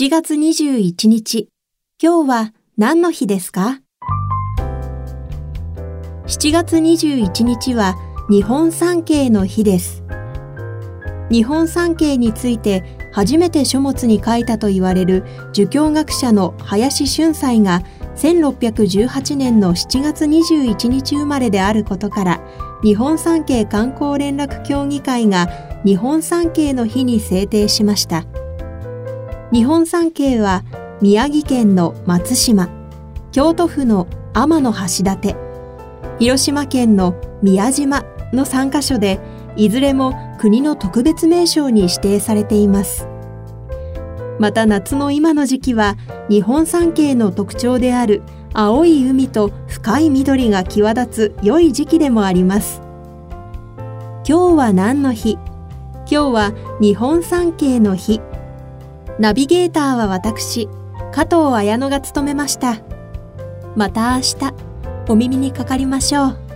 7月21日、今日は何の日ですか ?7 月21日は日本三景の日です。日本三景について初めて書物に書いたと言われる儒教学者の林俊斎が1618年の7月21日生まれであることから日本三景観光連絡協議会が日本三景の日に制定しました。日本三景は宮城県の松島、京都府の天橋立、広島県の宮島の3カ所でいずれも国の特別名勝に指定されています。また夏の今の時期は日本三景の特徴である青い海と深い緑が際立つ良い時期でもあります。今日は何の日？今日は日本三景の日。ナビゲーターは私、加藤綾乃が務めました。また明日、お耳にかかりましょう。